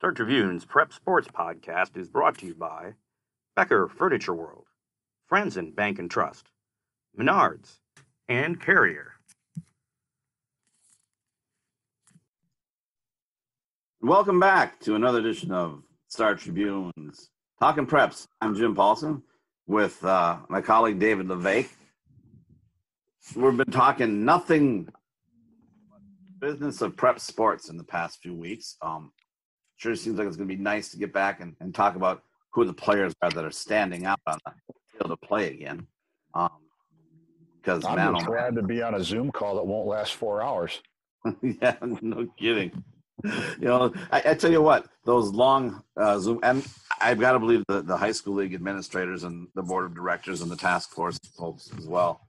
Star Tribune's Prep Sports podcast is brought to you by Becker Furniture World, Franzen Bank and Trust, Menards, and Carrier. Welcome back to another edition of Star Tribune's Talking Preps. I'm Jim Paulsen with uh, my colleague David La Vaque. We've been talking nothing business of prep sports in the past few weeks. Um, sure seems like it's going to be nice to get back and, and talk about who the players are that are standing out on the field to play again. Um, because I'm man, oh, glad to be on a Zoom call that won't last four hours. yeah, no kidding. You know, I, I, tell you what, those long uh, Zoom, and I've got to believe the, the high school league administrators and the board of directors and the task force folks as well.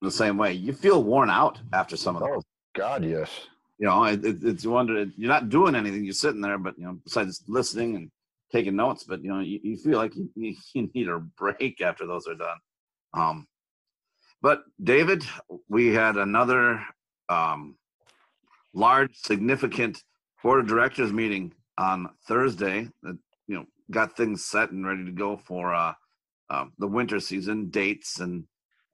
The same way, you feel worn out after some of those. Oh God, yes you know, it, it, it's wonder you're not doing anything. You're sitting there, but you know, besides listening and taking notes, but you know, you, you feel like you, you need a break after those are done. Um, but David, we had another um, large, significant board of directors meeting on Thursday that you know got things set and ready to go for uh, uh, the winter season dates and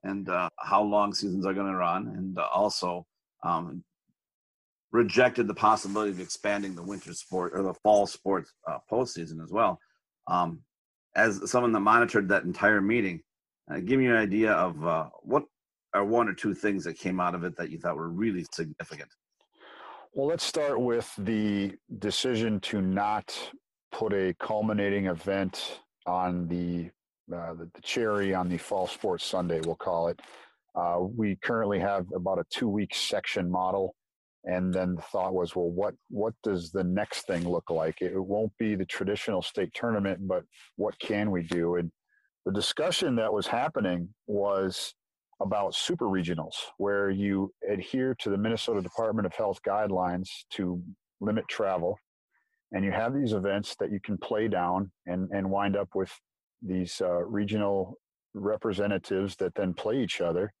and uh, how long seasons are going to run, and also um, rejected the possibility of expanding the winter sport or the fall sports uh, postseason as well. Um, as someone that monitored that entire meeting, uh, give me an idea of uh, what are one or two things that came out of it that you thought were really significant. Well, let's start with the decision to not put a culminating event on the uh, the, the, cherry on the fall sports Sunday, we'll call it. Uh, we currently have about a two week section model and then the thought was well what what does the next thing look like? It won't be the traditional state tournament but what can we do? And the discussion that was happening was about super regionals where you adhere to the minnesota department of health guidelines to limit travel. And you have these events that you can play down and and wind up with these uh, regional representatives that then play each other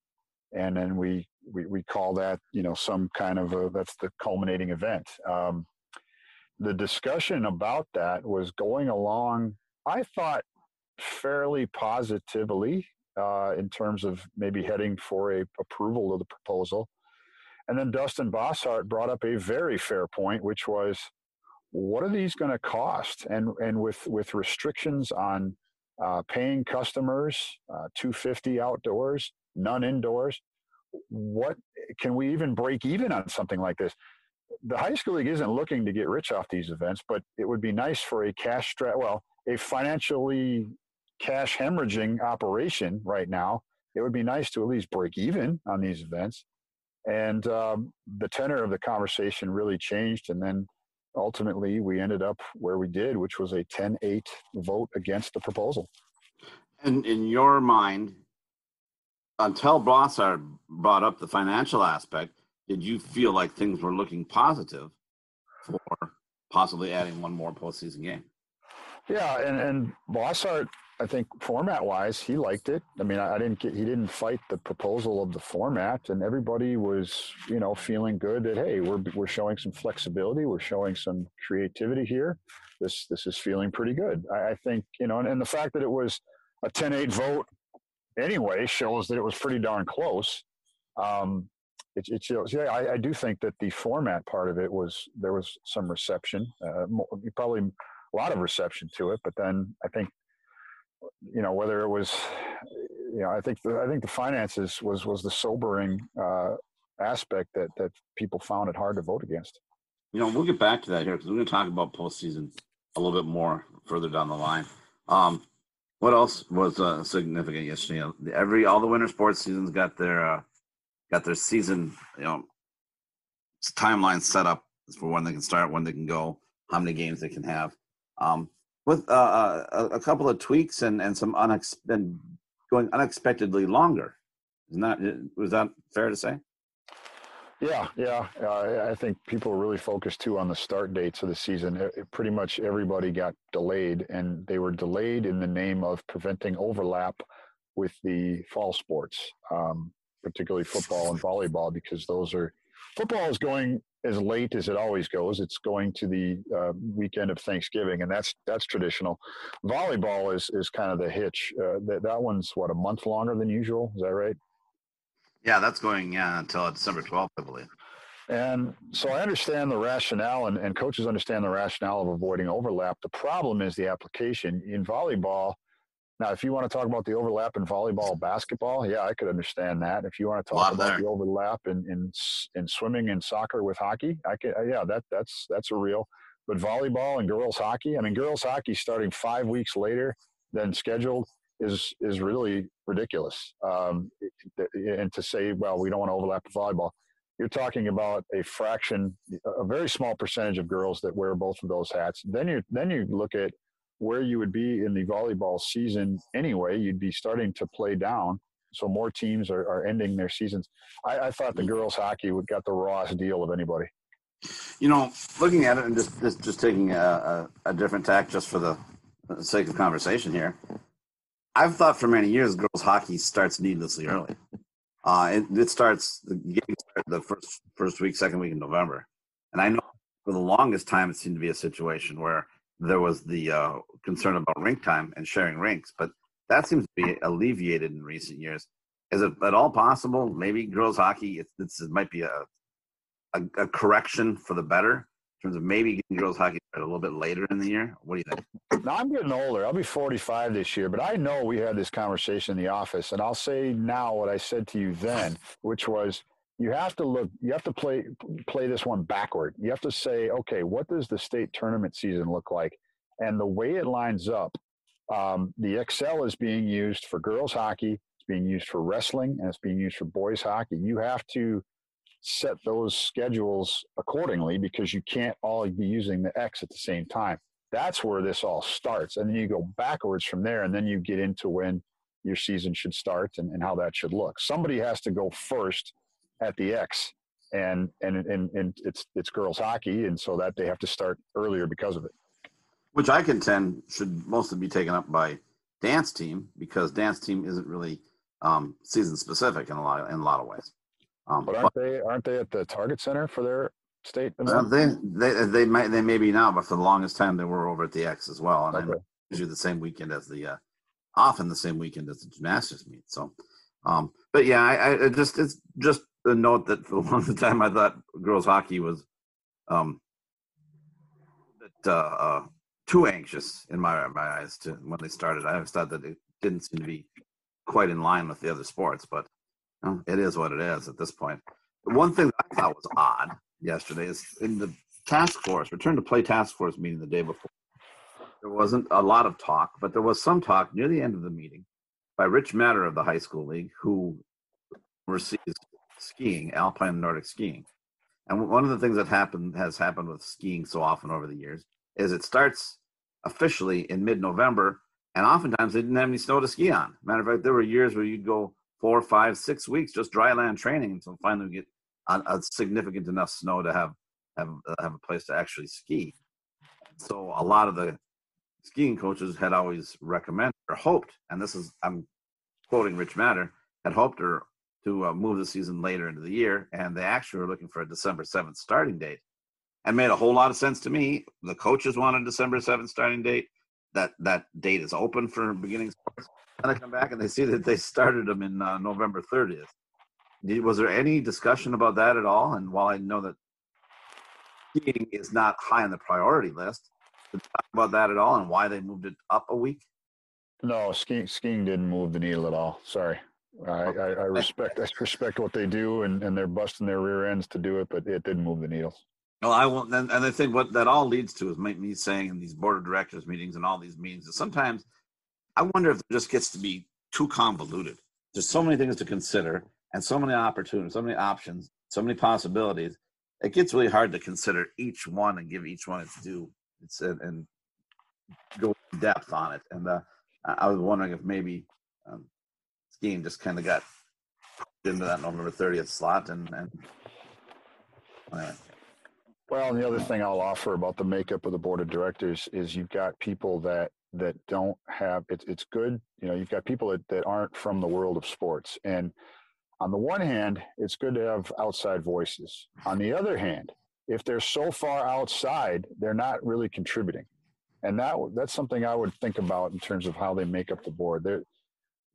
and then we we, we call that you know some kind of a that's the culminating event. Um, the discussion about that was going along i thought fairly positively uh, in terms of maybe heading for a approval of the proposal. And then dustin bossart brought up a very fair point which was what are these going to cost? And and with with restrictions on uh, paying customers uh, 250 outdoors none indoors what can we even break even on something like this? The high school league isn't looking to get rich off these events, but it would be nice for a cash strat, well, a financially cash hemorrhaging operation right now. It would be nice to at least break even on these events. And um, the tenor of the conversation really changed. And then ultimately we ended up where we did, which was a 10 8 vote against the proposal. And in your mind, until Bossart brought up the financial aspect, did you feel like things were looking positive for possibly adding one more postseason game? Yeah, and and Bossart, I think format wise, he liked it. I mean, I didn't get he didn't fight the proposal of the format, and everybody was you know feeling good that hey, we're we're showing some flexibility, we're showing some creativity here. This this is feeling pretty good. I, I think you know, and, and the fact that it was a 10-8 vote anyway shows that it was pretty darn close. Um, it, it, shows, yeah, I, I, do think that the format part of it was there was some reception, uh, probably a lot of reception to it. But then I think, you know, whether it was, you know, I think the, I think the finances was was the sobering uh, aspect that that people found it hard to vote against. You know, we'll get back to that here because we're going to talk about postseason a little bit more further down the line. Um, what else was uh, significant yesterday? Every all the winter sports seasons got their uh, got their season, you know, timeline set up for when they can start, when they can go, how many games they can have. Um, with uh, uh a, a, couple of tweaks and and some unexpected going unexpectedly longer. Isn't that was that fair to say? Yeah, yeah. Uh, I think people really focused too on the start dates of the season. It, it pretty much everybody got delayed, and they were delayed in the name of preventing overlap with the fall sports, um, particularly football and volleyball, because those are football is going as late as it always goes. It's going to the uh, weekend of Thanksgiving, and that's that's traditional. Volleyball is is kind of the hitch. Uh, that that one's what a month longer than usual. Is that right? Yeah, that's going yeah until December twelfth, I believe. And so I understand the rationale, and, and coaches understand the rationale of avoiding overlap. The problem is the application in volleyball. Now, if you want to talk about the overlap in volleyball, basketball, yeah, I could understand that. If you want to talk about there. the overlap in, in in swimming and soccer with hockey, I could, uh, yeah, that that's that's a real. But volleyball and girls hockey, I mean, girls hockey starting five weeks later than scheduled is is really ridiculous. Um, and to say, well, we don't want to overlap with volleyball you're talking about a fraction, a very small percentage of girls that wear both of those hats. Then you then you look at where you would be in the volleyball season anyway. You'd be starting to play down, so more teams are, are ending their seasons. I, I thought the mm-hmm. girls hockey would got the rawest deal of anybody. You know, looking at it and just just, just taking a, a, a different tack just for the sake of conversation here. I've thought for many years girls hockey starts needlessly early. Uh, it, it starts the game the first first week, second week in November, and I know for the longest time it seemed to be a situation where there was the uh, concern about rink time and sharing rinks, but that seems to be alleviated in recent years. Is it at all possible? Maybe girls hockey, it's it might be a, a, a correction for the better terms of maybe getting girls hockey a little bit later in the year? What do you think? Now I'm getting older. I'll be 45 this year, but I know we had this conversation in the office, and I'll say now what I said to you then, which was you have to look you have to play play this one backward you have to say okay what does the state tournament season look like and the way it lines up um, the Xcel is being used for girls hockey it's being used for wrestling and it's being used for boys hockey you have to set those schedules accordingly because you can't all be using the X at the same time. That's where this all starts. And then you go backwards from there and then you get into when your season should start and, and how that should look. Somebody has to go first at the X and, and, and, and it's, it's girls hockey. And so that they have to start earlier because of it. Which I contend should mostly be taken up by dance team because dance team isn't really um, season specific in a lot of, in a lot of ways. Um, but aren't they aren't they at the Target Center for their state event? they they they might they may be now, but for the longest time they were over at the X as well, and okay. usually the same weekend as the uh, often the same weekend as the gymnastics meet. So, um, but yeah, I, I just it's just a note that for the longest time I thought girls hockey was um that uh, uh, too anxious in my my eyes to when they started. I always thought that it didn't seem to be quite in line with the other sports, but well, it is what it is at this point. One thing that I thought was odd yesterday is in the task force, return to play task force meeting the day before. There wasn't a lot of talk, but there was some talk near the end of the meeting by Rich Matter of the high school league, who receives skiing, alpine Nordic skiing. And one of the things that happened has happened with skiing so often over the years is it starts officially in mid-November, and oftentimes they didn't have any snow to ski on. Matter of fact, there were years where you'd go four, five, six weeks just dry land training until finally we get a, significant enough snow to have have uh, have a place to actually ski. So a lot of the skiing coaches had always recommended or hoped, and this is I'm quoting Rich Matter, had hoped or to uh, move the season later into the year, and they actually were looking for a December seventh starting date, and made a whole lot of sense to me. The coaches wanted December seventh starting date. That that date is open for beginning sports. And they come back and they see that they started them in uh, November 30th. Was there any discussion about that at all? And while I know that skiing is not high on the priority list, to talk about that at all and why they moved it up a week? No, skiing skiing didn't move the needle at all. Sorry. I, I, I respect I respect what they do and, and they're busting their rear ends to do it, but it didn't move the needle. Well, I won't. And, and I think what that all leads to is me saying in these board of directors meetings and all these meetings that sometimes – I wonder if it just gets to be too convoluted. There's so many things to consider and so many opportunities, so many options, so many possibilities. It gets really hard to consider each one and give each one its due. It's and, and go in depth on it. And uh, I was wondering if maybe um, skiing just kind of got into that November 30th slot and, and anyway. Well, and the other thing I'll offer about the makeup of the board of directors is you've got people that that don't have it's it's good you know you've got people that, that aren't from the world of sports and on the one hand, it's good to have outside voices. On the other hand, if they're so far outside, they're not really contributing. And that that's something I would think about in terms of how they make up the board. There,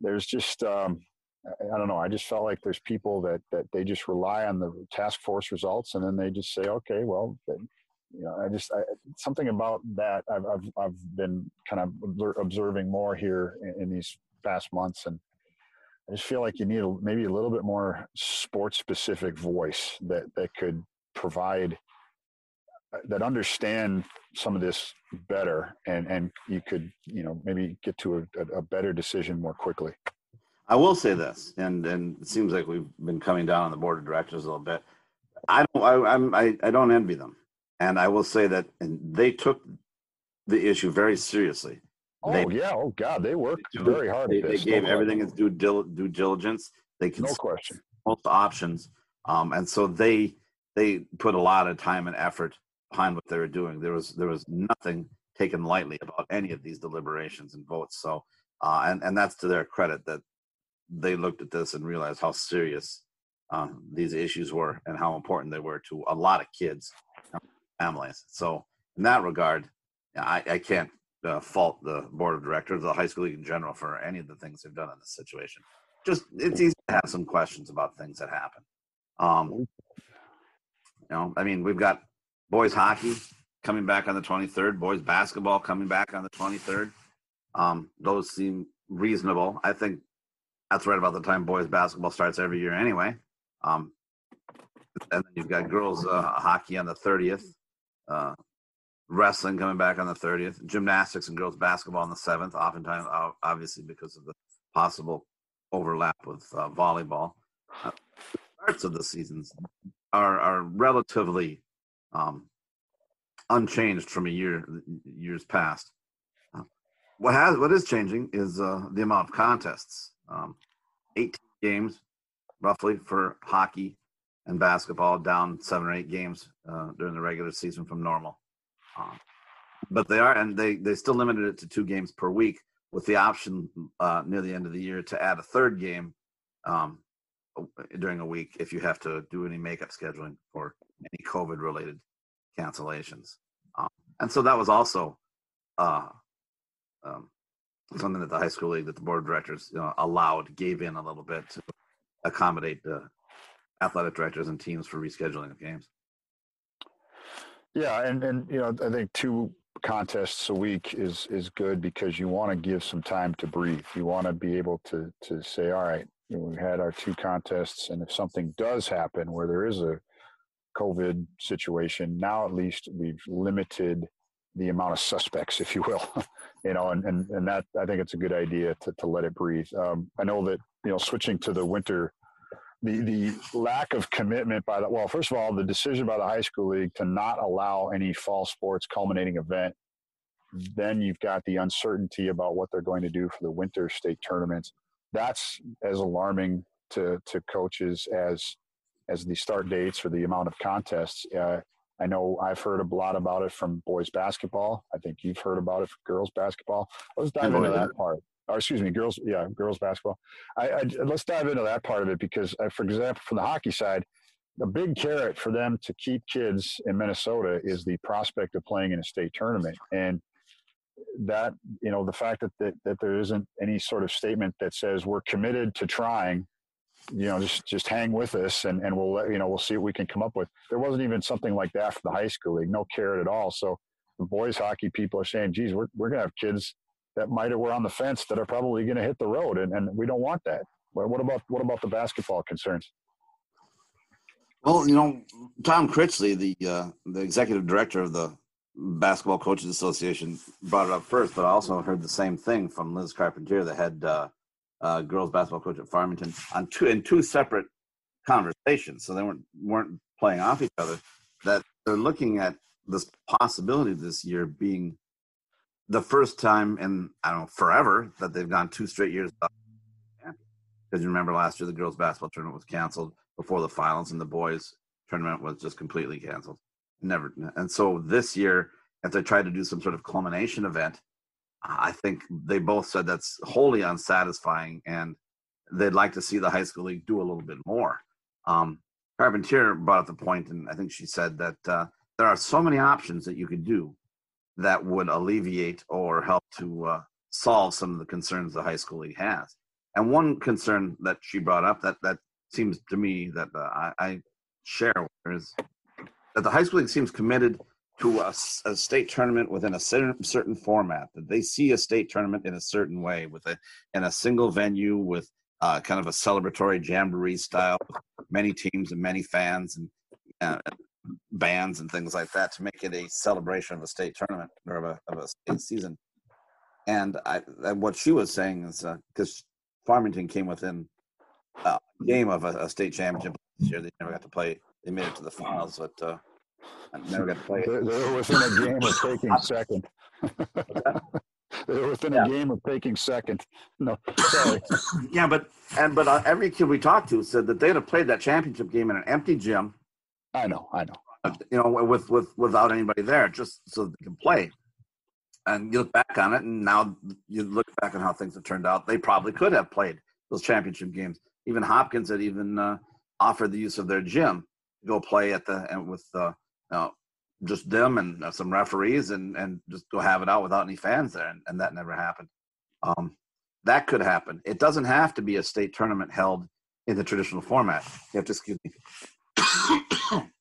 there's just um, I don't know. I just felt like there's people that that they just rely on the task force results, and then they just say, okay, well, you know, I just I, something about that I've, I've I've been kind of observing more here in, in these past months, and I just feel like you need a, maybe a little bit more sports specific voice that that could provide uh, that understand some of this better, and and you could you know maybe get to a, a better decision more quickly. I will say this, and and it seems like we've been coming down on the board of directors a little bit. I don't, I, I'm, I, I don't envy them, and I will say that, and they took the issue very seriously. Oh they, yeah, oh God, they worked very hard. They, they gave no everything its due due diligence. They no question most options, um, and so they they put a lot of time and effort behind what they were doing. There was there was nothing taken lightly about any of these deliberations and votes. So, uh, and and that's to their credit that they looked at this and realized how serious uh, these issues were and how important they were to a lot of kids, families. So in that regard, I, I can't uh, fault the board of directors, the high school league in general, for any of the things they've done in this situation. Just it's easy to have some questions about things that happen. Um, you know, I mean, we've got boys hockey coming back on the 23rd, boys basketball coming back on the 23rd. Um, those seem reasonable. I think that's right about the time boys basketball starts every year anyway. Um, and then you've got girls uh, hockey on the 30th, uh, wrestling coming back on the 30th, gymnastics and girls basketball on the 7th, oftentimes, obviously, because of the possible overlap with uh, volleyball. Uh, starts of the seasons are, are relatively um, unchanged from a year years past. Uh, what has what is changing is uh, the amount of contests. Um, 18 games roughly for hockey and basketball, down seven or eight games uh, during the regular season from normal. Um, but they are, and they they still limited it to two games per week, with the option uh, near the end of the year to add a third game um, during a week if you have to do any makeup scheduling for any COVID related cancellations. Um, and so that was also uh, um, something that the high school league that the board of directors you know, allowed gave in a little bit to accommodate the athletic directors and teams for rescheduling of games. Yeah, and and you know I think two contests a week is is good because you want to give some time to breathe. You want to be able to to say, all right, you know, we had our two contests, and if something does happen where there is a COVID situation, now at least we've limited the amount of suspects, if you will, you know, and, and, and that, I think it's a good idea to, to let it breathe. Um, I know that, you know, switching to the winter, the, the lack of commitment by the, well, first of all, the decision by the high school league to not allow any fall sports culminating event, then you've got the uncertainty about what they're going to do for the winter state tournaments. That's as alarming to, to coaches as, as the start dates or the amount of contests. Uh, I know I've heard a lot about it from boys basketball. I think you've heard about it from girls basketball. Let's dive into that part. Or excuse me, girls. Yeah, girls basketball. I, I, let's dive into that part of it because, uh, for example, from the hockey side, the big carrot for them to keep kids in Minnesota is the prospect of playing in a state tournament, and that you know the fact that, that that there isn't any sort of statement that says we're committed to trying you know, just just hang with us and, and we'll let you know we'll see what we can come up with. There wasn't even something like that for the high school league, no carrot at all. So the boys hockey people are saying, geez, we're we're gonna have kids that might have were on the fence that are probably gonna hit the road and, and we don't want that. But what about what about the basketball concerns? Well, you know, Tom Critchley, the uh, the executive director of the Basketball Coaches Association, brought it up first, but I also heard the same thing from Liz Carpentier, the head uh, uh, girls basketball coach at Farmington on two in two separate conversations. So they weren't weren't playing off each other. That they're looking at this possibility this year being the first time in I don't know forever that they've gone two straight years. Because you remember last year the girls basketball tournament was canceled before the finals, and the boys tournament was just completely canceled. Never. And so this year, if they tried to do some sort of culmination event, I think they both said that's wholly unsatisfying and they'd like to see the high school league do a little bit more. Um, Carpentier brought up the point, and I think she said that uh, there are so many options that you could do that would alleviate or help to uh, solve some of the concerns the high school league has. And one concern that she brought up that that seems to me that uh, I, I, share is that the high school league seems committed to a, a, state tournament within a certain, format. That they see a state tournament in a certain way, with a in a single venue with uh, kind of a celebratory jamboree style, many teams and many fans and uh, bands and things like that to make it a celebration of a state tournament or of a, of a state season. And I, what she was saying is because uh, Farmington came within a game of a, a, state championship this year, they never got to play. They made it to the finals, but uh, never got to play. They're, they're within a game of taking second. they're within yeah. a game of taking second. No, sorry. yeah, but and but uh, every kid we talked to said that they'd have played that championship game in an empty gym. I know, I know. You know, with with without anybody there, just so they can play and you look back on it, and now you look back on how things have turned out. They probably could have played those championship games. Even Hopkins had even uh, offered the use of their gym to go play at the and with uh, you know, just them and uh, some referees and and just go have it out without any fans there, and, and that never happened. Um, that could happen. It doesn't have to be a state tournament held in the traditional format. You have to excuse me.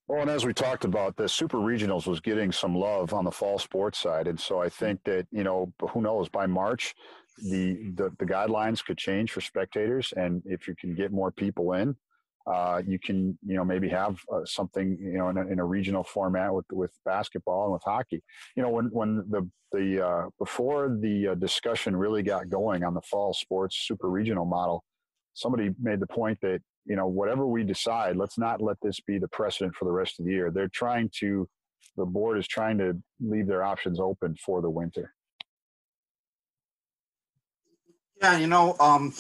Well, and as we talked about, the super regionals was getting some love on the fall sports side, and so I think that you know, who knows, by March, the the, the guidelines could change for spectators, and if you can get more people in, uh, you can you know maybe have uh, something you know in a, in a, regional format with with basketball and with hockey. You know, when when the the uh, before the uh, discussion really got going on the fall sports super regional model, somebody made the point that you know, whatever we decide, let's not let this be the precedent for the rest of the year. They're trying to, the board is trying to leave their options open for the winter. Yeah, you know, um,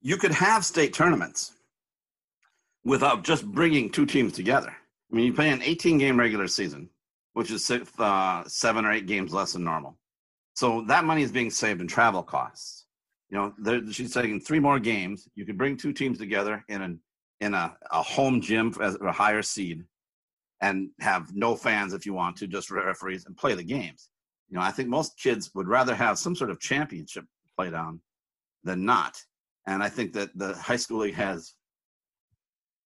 you could have state tournaments without just bringing two teams together. I mean, you play an 18 game regular season, which is six, uh, seven or eight games less than normal. So that money is being saved in travel costs you know, she's saying three more games. You could bring two teams together in an in a, a home gym as a higher seed, and have no fans if you want to, just referees and play the games. You know, I think most kids would rather have some sort of championship played on than not. And I think that the high school league has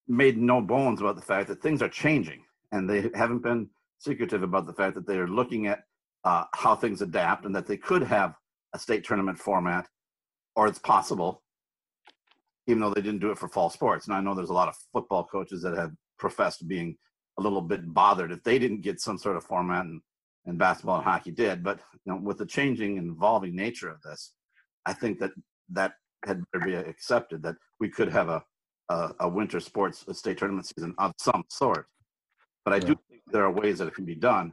made no bones about the fact that things are changing, and they haven't been secretive about the fact that they are looking at uh, how things adapt and that they could have a state tournament format or it's possible, even though they didn't do it for fall sports. And I know there's a lot of football coaches that have professed being a little bit bothered if they didn't get some sort of format and, and basketball and hockey did. But you know, with the changing and evolving nature of this, I think that that had better be accepted that we could have a a, a winter sports a state tournament season of some sort. But I yeah. do think there are ways that it can be done,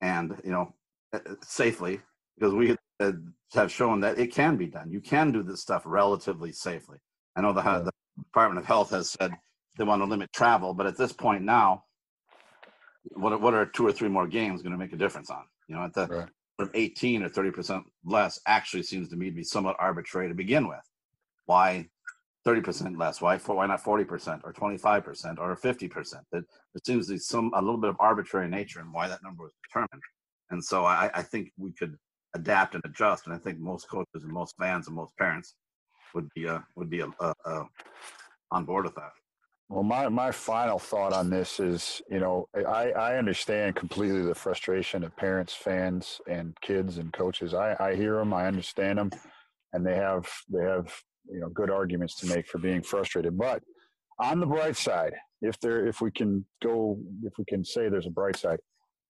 and you know, uh, safely because we Uh, have shown that it can be done. You can do this stuff relatively safely. I know the, yeah. the Department of Health has said they want to limit travel, but at this point now, what what are two or three more games going to make a difference on? You know, at the right. 18 or 30 percent less actually seems to me to be somewhat arbitrary to begin with. Why 30 percent less? Why for, why not 40 percent or 25 percent or 50 percent? That there seems to be some a little bit of arbitrary nature in why that number was determined. And so I, I think we could adapt and adjust. And I think most coaches and most fans and most parents would be uh, would be uh, uh, on board with that. Well, my, my final thought on this is, you know, I, I understand completely the frustration of parents, fans, and kids and coaches. I, I hear them, I understand them, and they have they have you know good arguments to make for being frustrated. But on the bright side, if there if we can go if we can say there's a bright side,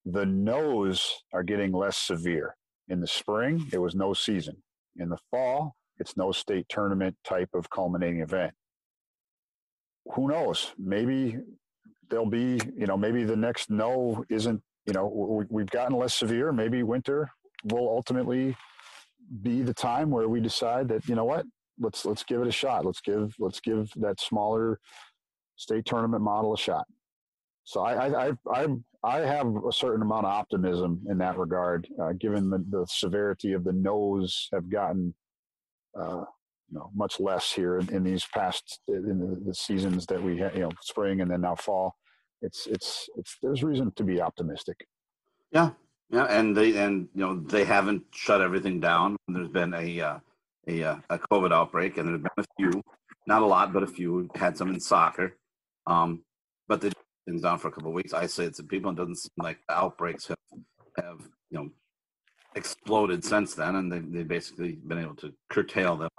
the no's are getting less severe. In the spring, it was no season. In the fall, it's no state tournament type of culminating event. Who knows? Maybe there'll be, you know, maybe the next no isn't, you know, we've gotten less severe. Maybe winter will ultimately be the time where we decide that, you know what, let's let's give it a shot. Let's give let's give that smaller state tournament model a shot. So I I I I have a certain amount of optimism in that regard, uh, given the, the, severity of the no's have gotten uh, you know, much less here in, in these past in the, the seasons that we had, you know, spring and then now fall. It's it's it's there's reason to be optimistic. Yeah, yeah, and they and you know they haven't shut everything down. There's been a uh, a uh, a COVID outbreak, and there's been a few, not a lot, but a few. Had some in soccer, um, but they things down for a couple of weeks. Isolated some people. It doesn't seem like the outbreaks have have you know exploded since then, and they they've basically been able to curtail them.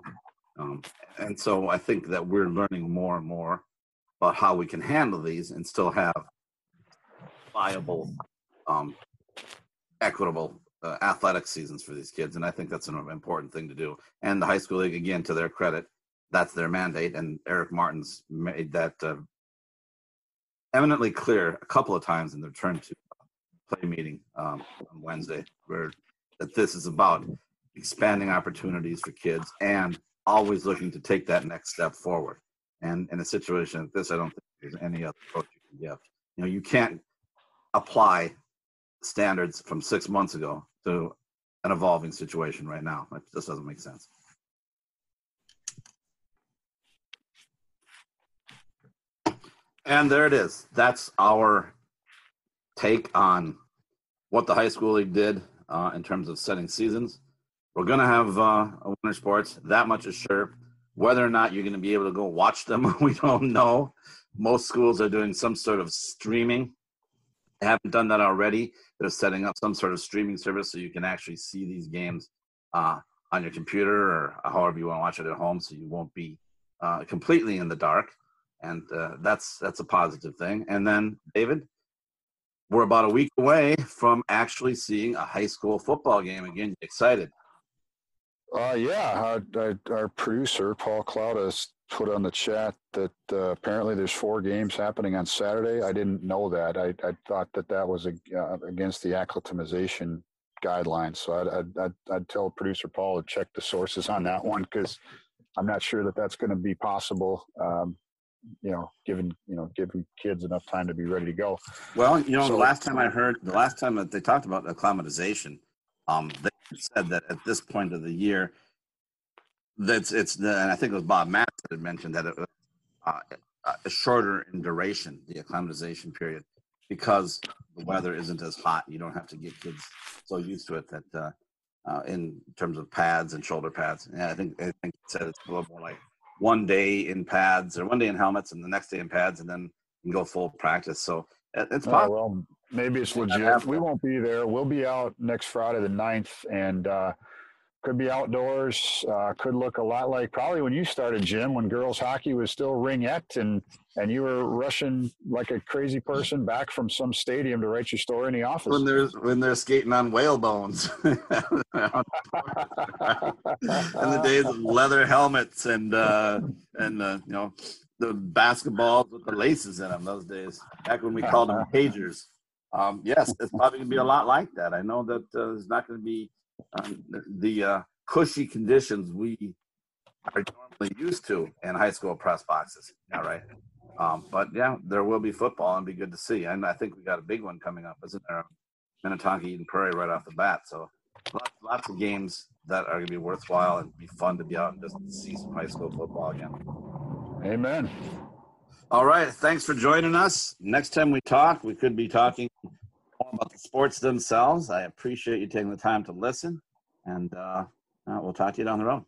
Um, and so I think that we're learning more and more about how we can handle these and still have viable, um, equitable uh, athletic seasons for these kids. And I think that's an important thing to do. And the high school league, again, to their credit, that's their mandate. And Erich Martens made that uh, eminently clear a couple of times in the return to play meeting um, on Wednesday, where that this is about expanding opportunities for kids and always looking to take that next step forward. And in a situation like this, I don't think there's any other approach you can give. You know, you can't apply standards from six months ago to an evolving situation right now. It just doesn't make sense. And there it is. That's our take on what the high school league did uh, in terms of setting seasons. We're going to have uh, a winter sports. That much is sure. Whether or not you're going to be able to go watch them, we don't know. Most schools are doing some sort of streaming. They haven't done that already. They're setting up some sort of streaming service so you can actually see these games uh, on your computer or however you want to watch it at home, so you won't be uh, completely in the dark. And uh, that's that's a positive thing. And then David, we're about a week away from actually seeing a high school football game again. Excited? Uh, yeah, our, our, producer Paul Cloud has put on the chat that uh, apparently there's four games happening on Saturday. I didn't know that. I, I thought that that was uh, against the acclimatization guidelines. So I'd, I'd, I'd, I'd, tell producer Paul to check the sources on that one because I'm not sure that that's going to be possible. Um, you know, giving you know giving kids enough time to be ready to go. Well, you know, so, the last time I heard, the last time that they talked about acclimatization, um, they said that at this point of the year, that's it's the, and I think it was Bob Matt that had mentioned that it was uh, uh, shorter in duration, the acclimatization period, because the weather isn't as hot. You don't have to get kids so used to it that uh, uh, in terms of pads and shoulder pads. Yeah, I think I think it said it's a little more like one day in pads or one day in helmets and the next day in pads and then you go full practice. So it's oh, possible. Oh, well, maybe it's legit. We won't be there. We'll be out next Friday the 9th and uh, could be outdoors. Uh, could look a lot like probably when you started, Jim, when girls hockey was still ringette and and you were rushing like a crazy person back from some stadium to write your story in the office. When they're when they're skating on whale bones, in the days of leather helmets and uh, and uh, you know the basketballs with the laces in them. Those days, back when we called them pagers. Um, yes, it's probably gonna be a lot like that. I know that uh, it's not gonna be um, the uh, cushy conditions we are normally used to in high school press boxes. All right. Um, but yeah, there will be football and be good to see. And I think we got a big one coming up, isn't there? Minnetonka Eden Prairie right off the bat. So lots, lots of games that are going to be worthwhile and be fun to be out and just see some high school football again. Amen. All right. Thanks for joining us. Next time we talk, we could be talking more about the sports themselves. I appreciate you taking the time to listen, and uh, uh, we'll talk to you down the road.